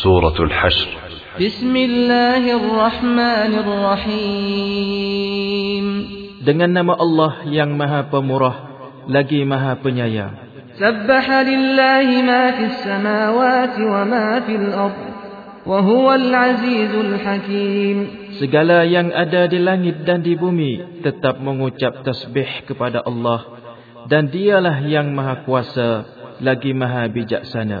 سورة الحشر بسم الله الرحمن الرحيم Dengan nama Allah yang maha pemurah, lagi maha penyayang. سبح لله ما في السماوات وما في الأرض وهو العزيز الحكيم Segala yang ada di langit dan di bumi tetap mengucap tasbih kepada Allah dan dialah yang maha kuasa lagi maha bijaksana.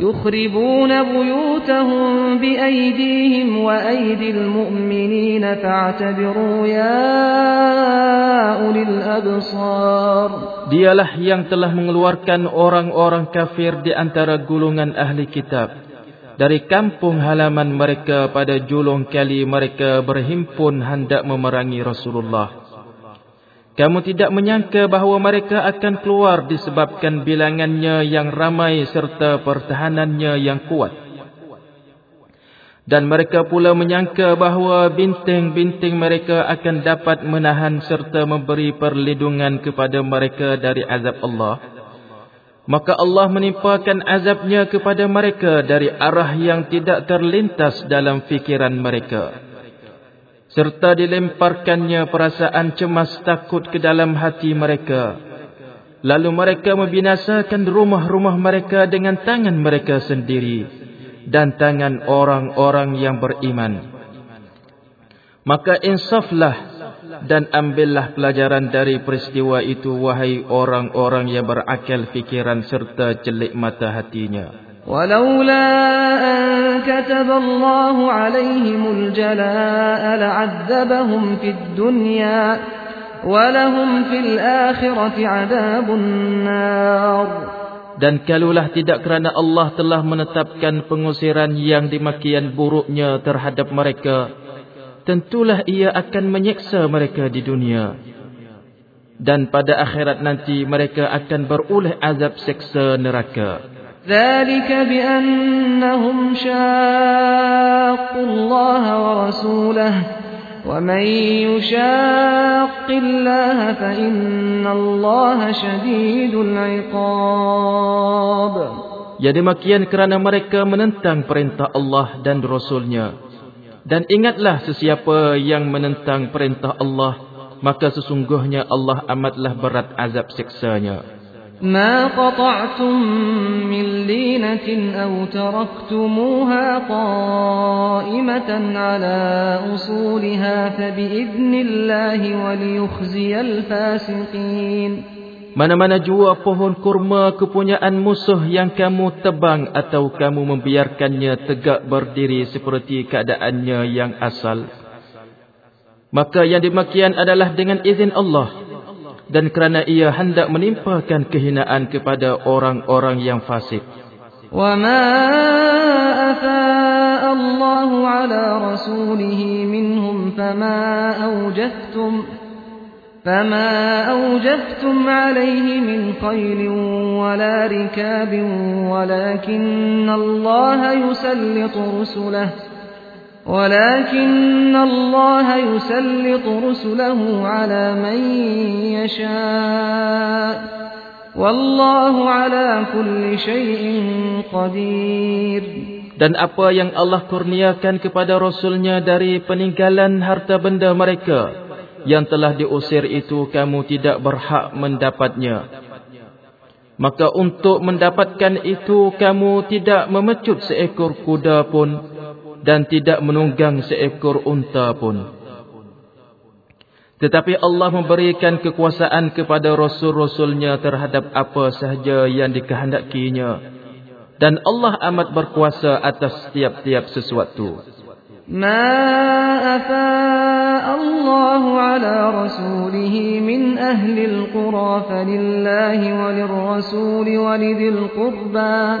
يخربون بيوتهم بأيديهم وأيدي المؤمنين فاعتبروا يا أولي الأبصار Dialah yang telah mengeluarkan orang-orang kafir di antara gulungan ahli kitab dari kampung halaman mereka pada julung kali mereka berhimpun hendak memerangi Rasulullah. Kamu tidak menyangka bahawa mereka akan keluar disebabkan bilangannya yang ramai serta pertahanannya yang kuat. Dan mereka pula menyangka bahawa binting-binting mereka akan dapat menahan serta memberi perlindungan kepada mereka dari azab Allah. Maka Allah menimpakan azabnya kepada mereka dari arah yang tidak terlintas dalam fikiran mereka serta dilemparkannya perasaan cemas takut ke dalam hati mereka. Lalu mereka membinasakan rumah-rumah mereka dengan tangan mereka sendiri dan tangan orang-orang yang beriman. Maka insaflah dan ambillah pelajaran dari peristiwa itu wahai orang-orang yang berakal fikiran serta celik mata hatinya. ولولا أن كتب الله عليهم الجلاء لعذبهم في الدنيا ولهم في الآخرة عذاب النار Dan kalaulah tidak kerana Allah telah menetapkan pengusiran yang demikian buruknya terhadap mereka, tentulah ia akan menyeksa mereka di dunia. Dan pada akhirat nanti mereka akan berulih azab seksa neraka. ذلك بأنهم شاقوا الله ورسوله ومن يشاق الله فإن الله شديد العقاب Ya demikian kerana mereka menentang perintah Allah dan Rasulnya. Dan ingatlah sesiapa yang menentang perintah Allah, maka sesungguhnya Allah amatlah berat azab seksanya. ما قطعتم من لينة أو تركتموها قائمة على أصولها فبإذن الله وليخزي الفاسقين Mana-mana jua pohon kurma kepunyaan musuh yang kamu tebang atau kamu membiarkannya tegak berdiri seperti keadaannya yang asal. Maka yang demikian adalah dengan izin Allah. Dan kerana ia hendak menimpakan kehinaan kepada orang-orang yang fasik. وما أفاء الله على رسوله منهم فما أوجفتم فما أوجفتم عليه من خيل ولا ركاب ولكن الله يسلط رسله ولكن الله يسلط رسله على من يشاء والله على كل شيء قدير Dan apa yang Allah kurniakan kepada Rasulnya dari peninggalan harta benda mereka yang telah diusir itu kamu tidak berhak mendapatnya. Maka untuk mendapatkan itu kamu tidak memecut seekor kuda pun dan tidak menunggang seekor unta pun. Tetapi Allah memberikan kekuasaan kepada Rasul-Rasulnya terhadap apa sahaja yang dikehendakinya. Dan Allah amat berkuasa atas setiap-tiap sesuatu. ما أفاء الله على رسوله من أهل القرى فلله وللرسول ولذي القربى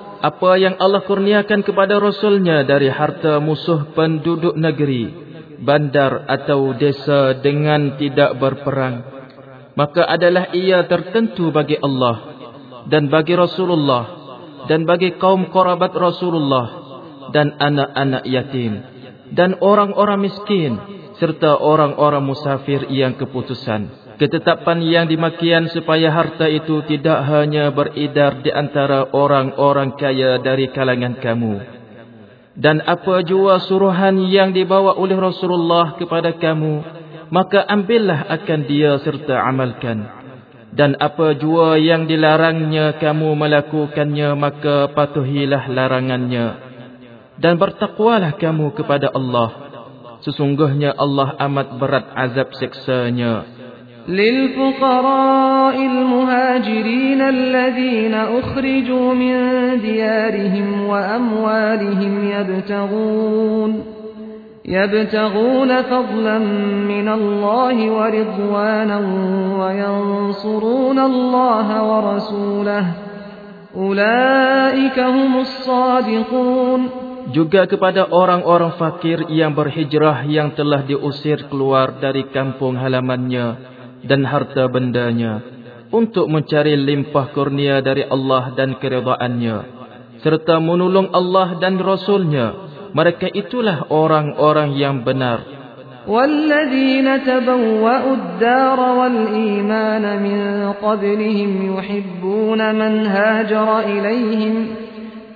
apa yang Allah kurniakan kepada Rasulnya dari harta musuh penduduk negeri, bandar atau desa dengan tidak berperang, maka adalah ia tertentu bagi Allah dan bagi Rasulullah dan bagi kaum kerabat Rasulullah dan anak-anak yatim dan orang-orang miskin serta orang-orang musafir yang keputusan ketetapan yang dimakian supaya harta itu tidak hanya beredar di antara orang-orang kaya dari kalangan kamu. Dan apa jua suruhan yang dibawa oleh Rasulullah kepada kamu, maka ambillah akan dia serta amalkan. Dan apa jua yang dilarangnya kamu melakukannya, maka patuhilah larangannya. Dan bertakwalah kamu kepada Allah. Sesungguhnya Allah amat berat azab seksanya. للفقراء المهاجرين الذين أخرجوا من ديارهم وأموالهم يبتغون يبتغون فضلا من الله ورضوانا وينصرون الله ورسوله. أولئك هم الصادقون. Juga kepada orang-orang fakir yang berhijrah yang telah diusir keluar dari kampung halamannya. dan harta bendanya untuk mencari limpah kurnia dari Allah dan keredaannya serta menolong Allah dan Rasulnya mereka itulah orang-orang yang benar والذين تبوأوا الدار والإيمان من قبلهم يحبون من هاجر إليهم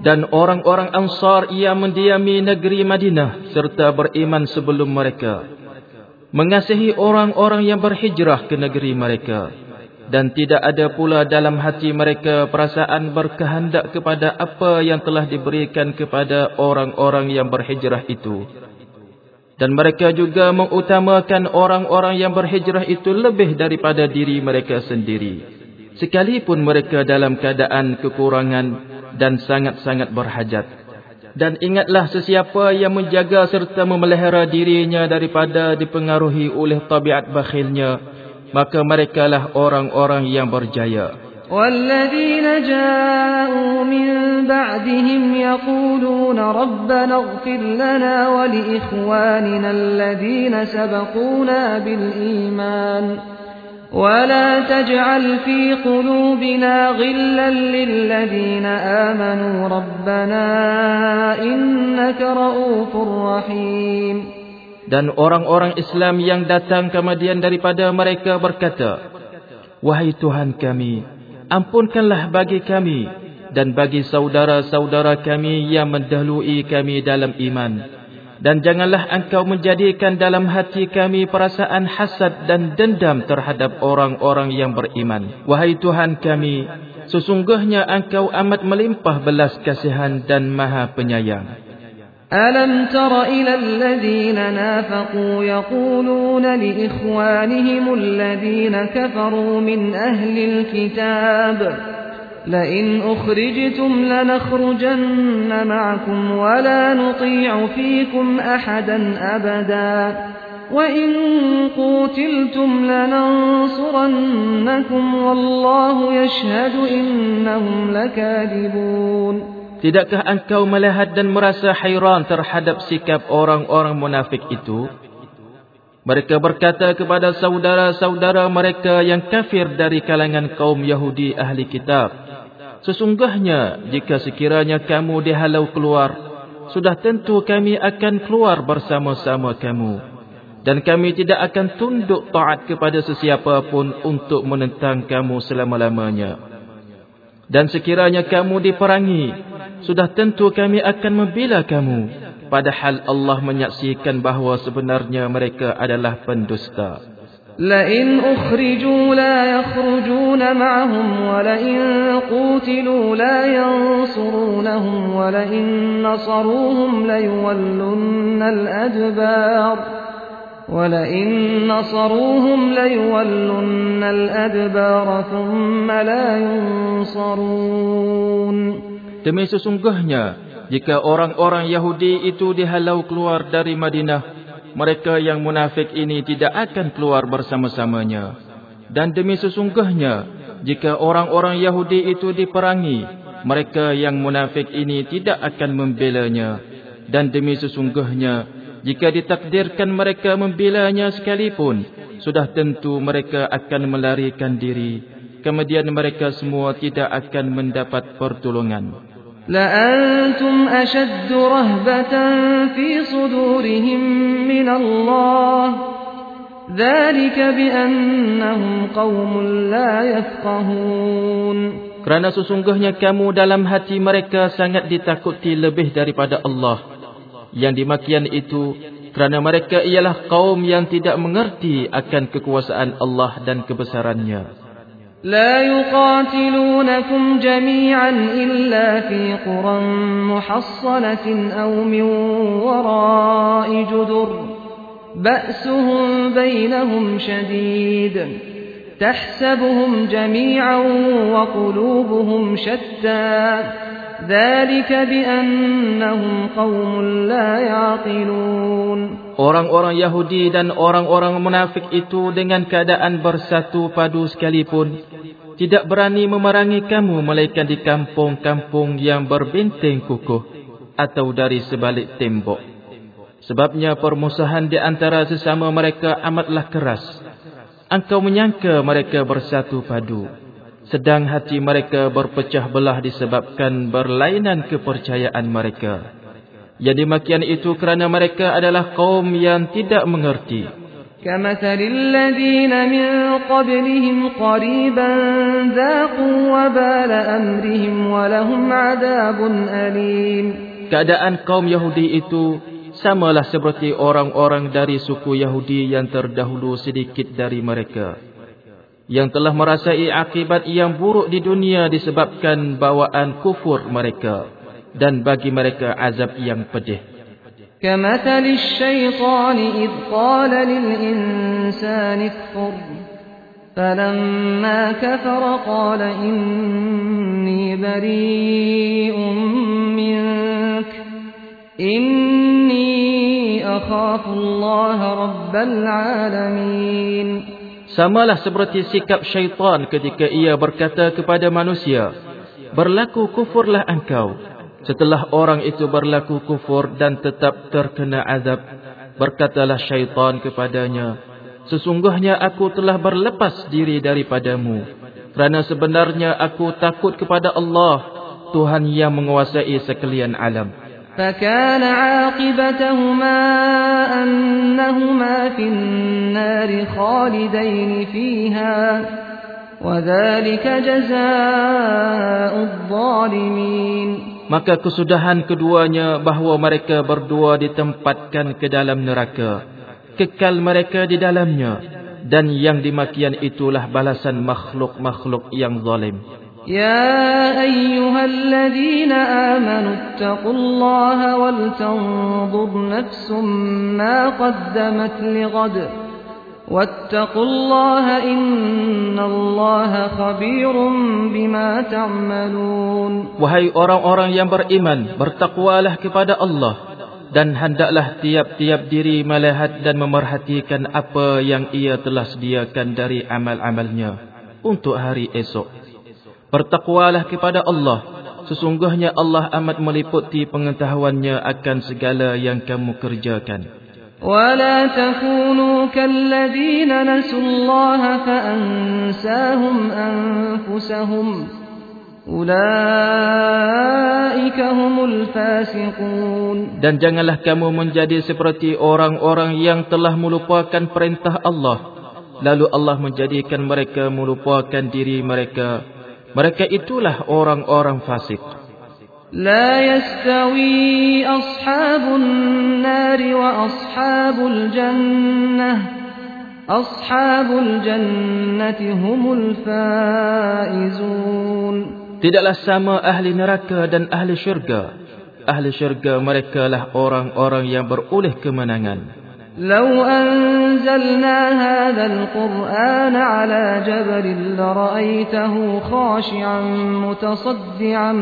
dan orang-orang Ansar ia mendiami negeri Madinah serta beriman sebelum mereka. Mengasihi orang-orang yang berhijrah ke negeri mereka. Dan tidak ada pula dalam hati mereka perasaan berkehendak kepada apa yang telah diberikan kepada orang-orang yang berhijrah itu. Dan mereka juga mengutamakan orang-orang yang berhijrah itu lebih daripada diri mereka sendiri. Sekalipun mereka dalam keadaan kekurangan dan sangat-sangat berhajat. Dan ingatlah sesiapa yang menjaga serta memelihara dirinya daripada dipengaruhi oleh tabiat bakhilnya, maka merekalah orang-orang yang berjaya. والذين جاءوا من بعدهم يقولون ربنا اغفر لنا ولإخواننا الذين سبقونا بالإيمان ولا تجعل في قلوبنا غلا للذين آمنوا ربنا إنك رؤوف رحيم Dan orang-orang Islam yang datang kemudian daripada mereka berkata, Wahai Tuhan kami, ampunkanlah bagi kami dan bagi saudara-saudara kami yang mendahului kami dalam iman. Dan janganlah engkau menjadikan dalam hati kami perasaan hasad dan dendam terhadap orang-orang yang beriman. Wahai Tuhan kami, sesungguhnya engkau amat melimpah belas kasihan dan maha penyayang. ألم تر إلى الذين نافقوا يقولون لإخوانهم الذين كفروا من أهل الكتاب لئن أخرجتم لنخرجن معكم ولا نطيع فيكم أحدا أبدا وإن قوتلتم لننصرنكم والله يشهد إنهم لكاذبون Tidakkah engkau melihat dan merasa hairan terhadap sikap orang-orang munafik itu? Mereka berkata kepada saudara-saudara mereka yang kafir dari kalangan kaum Yahudi ahli kitab. Sesungguhnya jika sekiranya kamu dihalau keluar, sudah tentu kami akan keluar bersama-sama kamu. Dan kami tidak akan tunduk taat kepada sesiapa pun untuk menentang kamu selama-lamanya. Dan sekiranya kamu diperangi, sudah tentu kami akan membela kamu. Padahal Allah menyaksikan bahawa sebenarnya mereka adalah pendusta. لئن أخرجوا لا يخرجون معهم ولئن قوتلوا لا ينصرونهم ولئن نصروهم ليولن الأدبار ولئن نصروهم ليولن الأدبار ثم لا ينصرون. Demi sesungguhnya, jika orang-orang Yahudi itu dihalau keluar dari Madinah, mereka yang munafik ini tidak akan keluar bersama-samanya. Dan demi sesungguhnya, jika orang-orang Yahudi itu diperangi, mereka yang munafik ini tidak akan membelanya. Dan demi sesungguhnya, jika ditakdirkan mereka membelanya sekalipun, sudah tentu mereka akan melarikan diri. Kemudian mereka semua tidak akan mendapat pertolongan. لأنتم أشد رهبة في صدورهم من الله ذلك بأنهم قوم لا يفقهون Kerana sesungguhnya kamu dalam hati mereka sangat ditakuti lebih daripada Allah. Yang dimakian itu kerana mereka ialah kaum yang tidak mengerti akan kekuasaan Allah dan kebesarannya. لا يقاتلونكم جميعا إلا في قرى محصنة أو من وراء جدر. بأسهم بينهم شديد. تحسبهم جميعا وقلوبهم شتى. ذلك بأنهم قوم لا يعقلون. Orang-orang Yahudi dan orang-orang munafik itu dengan keadaan bersatu padu sekalipun tidak berani memerangi kamu melainkan di kampung-kampung yang berbenteng kukuh atau dari sebalik tembok. Sebabnya permusuhan di antara sesama mereka amatlah keras. Engkau menyangka mereka bersatu padu sedang hati mereka berpecah belah disebabkan berlainan kepercayaan mereka Yang demikian itu kerana mereka adalah kaum yang tidak mengerti. كمثل الذين من قبلهم قريبا ذاقوا وبال أمرهم ولهم عذاب أليم Keadaan kaum Yahudi itu samalah seperti orang-orang dari suku Yahudi yang terdahulu sedikit dari mereka yang telah merasai akibat yang buruk di dunia disebabkan bawaan kufur mereka dan bagi mereka azab yang pedih. كمثل الشيطان إذ قال للإنسان اكفر فلما كفر قال إني بريء منك إني أخاف الله رب العالمين Samalah seperti sikap syaitan ketika ia berkata kepada manusia, Berlaku kufurlah engkau. Setelah orang itu berlaku kufur dan tetap terkena azab, berkatalah syaitan kepadanya, Sesungguhnya aku telah berlepas diri daripadamu. Kerana sebenarnya aku takut kepada Allah, Tuhan yang menguasai sekalian alam. فكان عاقبتهما أنهما في النار خالدين فيها وذلك جزاء الظالمين maka kesudahan keduanya bahawa mereka berdua ditempatkan ke dalam neraka. Kekal mereka di dalamnya. Dan yang dimakian itulah balasan makhluk-makhluk yang zalim. Ya ayyuhalladzina amanu attaqullaha wal tanzur nafsum ma qaddamat ligadir واتقوا الله إن الله خبير بما تعملون Wahai orang-orang yang beriman, bertakwalah kepada Allah dan hendaklah tiap-tiap diri melihat dan memerhatikan apa yang ia telah sediakan dari amal-amalnya untuk hari esok. Bertakwalah kepada Allah. Sesungguhnya Allah amat meliputi pengetahuannya akan segala yang kamu kerjakan. ولا تكونوا كالذين نسوا الله فأنساهم أنفسهم أولئك هم الفاسقون Dan janganlah kamu menjadi seperti orang-orang yang telah melupakan perintah Allah. Lalu Allah menjadikan mereka melupakan diri mereka. Mereka itulah orang-orang fasik. لا يستوي أصحاب النار وأصحاب الجنة أصحاب الجنة هم الفائزون Tidaklah sama ahli neraka dan ahli syurga. Ahli syurga mereka lah orang-orang yang beroleh kemenangan. لو أنزلنا هذا القرآن على جبل لرأيته خاشعا متصدعا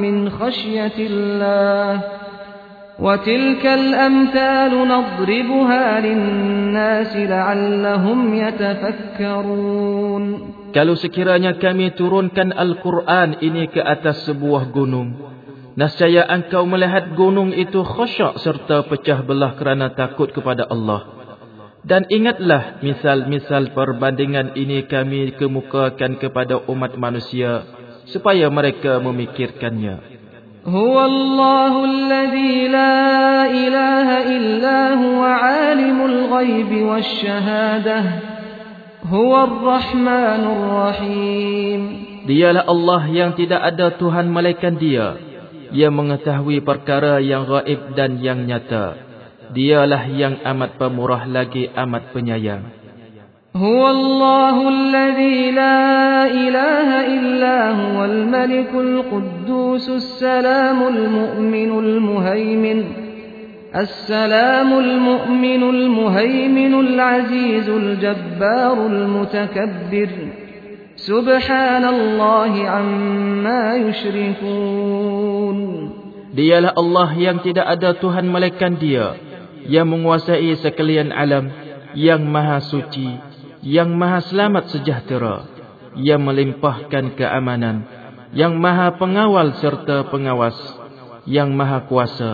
من خشية الله. وتلك الأمثال نضربها للناس لعلهم يتفكرون. Kalau sekiranya kami turunkan Al-Quran ini ke atas sebuah gunung, nascaya engkau melihat gunung itu khusyak serta pecah belah kerana takut kepada Allah. Dan ingatlah misal-misal perbandingan ini kami kemukakan kepada umat manusia supaya mereka memikirkannya. هو الله الذي لا إله إلا هو عالم الغيب والشهادة هو الرحمن الرحيم Dialah Allah yang tidak ada Tuhan melainkan dia Yang mengetahui perkara yang gaib dan yang nyata Dialah yang amat pemurah lagi amat penyayang هو الله الذي لا إله إلا هو الملك القدوس السلام المؤمن المهيمن السلام المؤمن المهيمن العزيز الجبار المتكبر سبحان الله عما يشركون Dialah Allah yang tidak ada Tuhan melainkan dia Yang menguasai sekalian alam Yang maha suci Yang maha selamat sejahtera Yang melimpahkan keamanan Yang maha pengawal serta pengawas Yang maha kuasa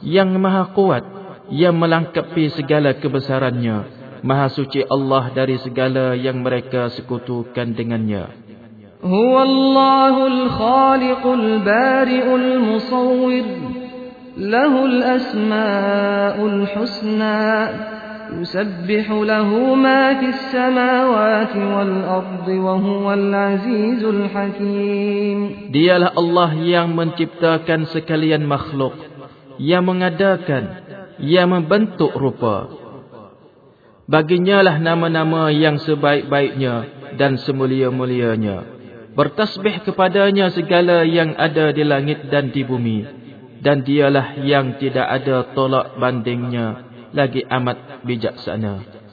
Yang maha kuat Yang melangkapi segala kebesarannya Maha suci Allah dari segala yang mereka sekutukan dengannya. هو الله الخالق البارئ المصور له الأسماء الحسنى يسبح له ما في السماوات والأرض وهو العزيز الحكيم Dialah Allah yang menciptakan sekalian makhluk, yang mengadakan, yang membentuk rupa. Baginya lah nama-nama yang sebaik-baiknya dan semulia-mulianya. Bertasbih kepadanya segala yang ada di langit dan di bumi. Dan dialah yang tidak ada tolak bandingnya lagi amat bijaksana.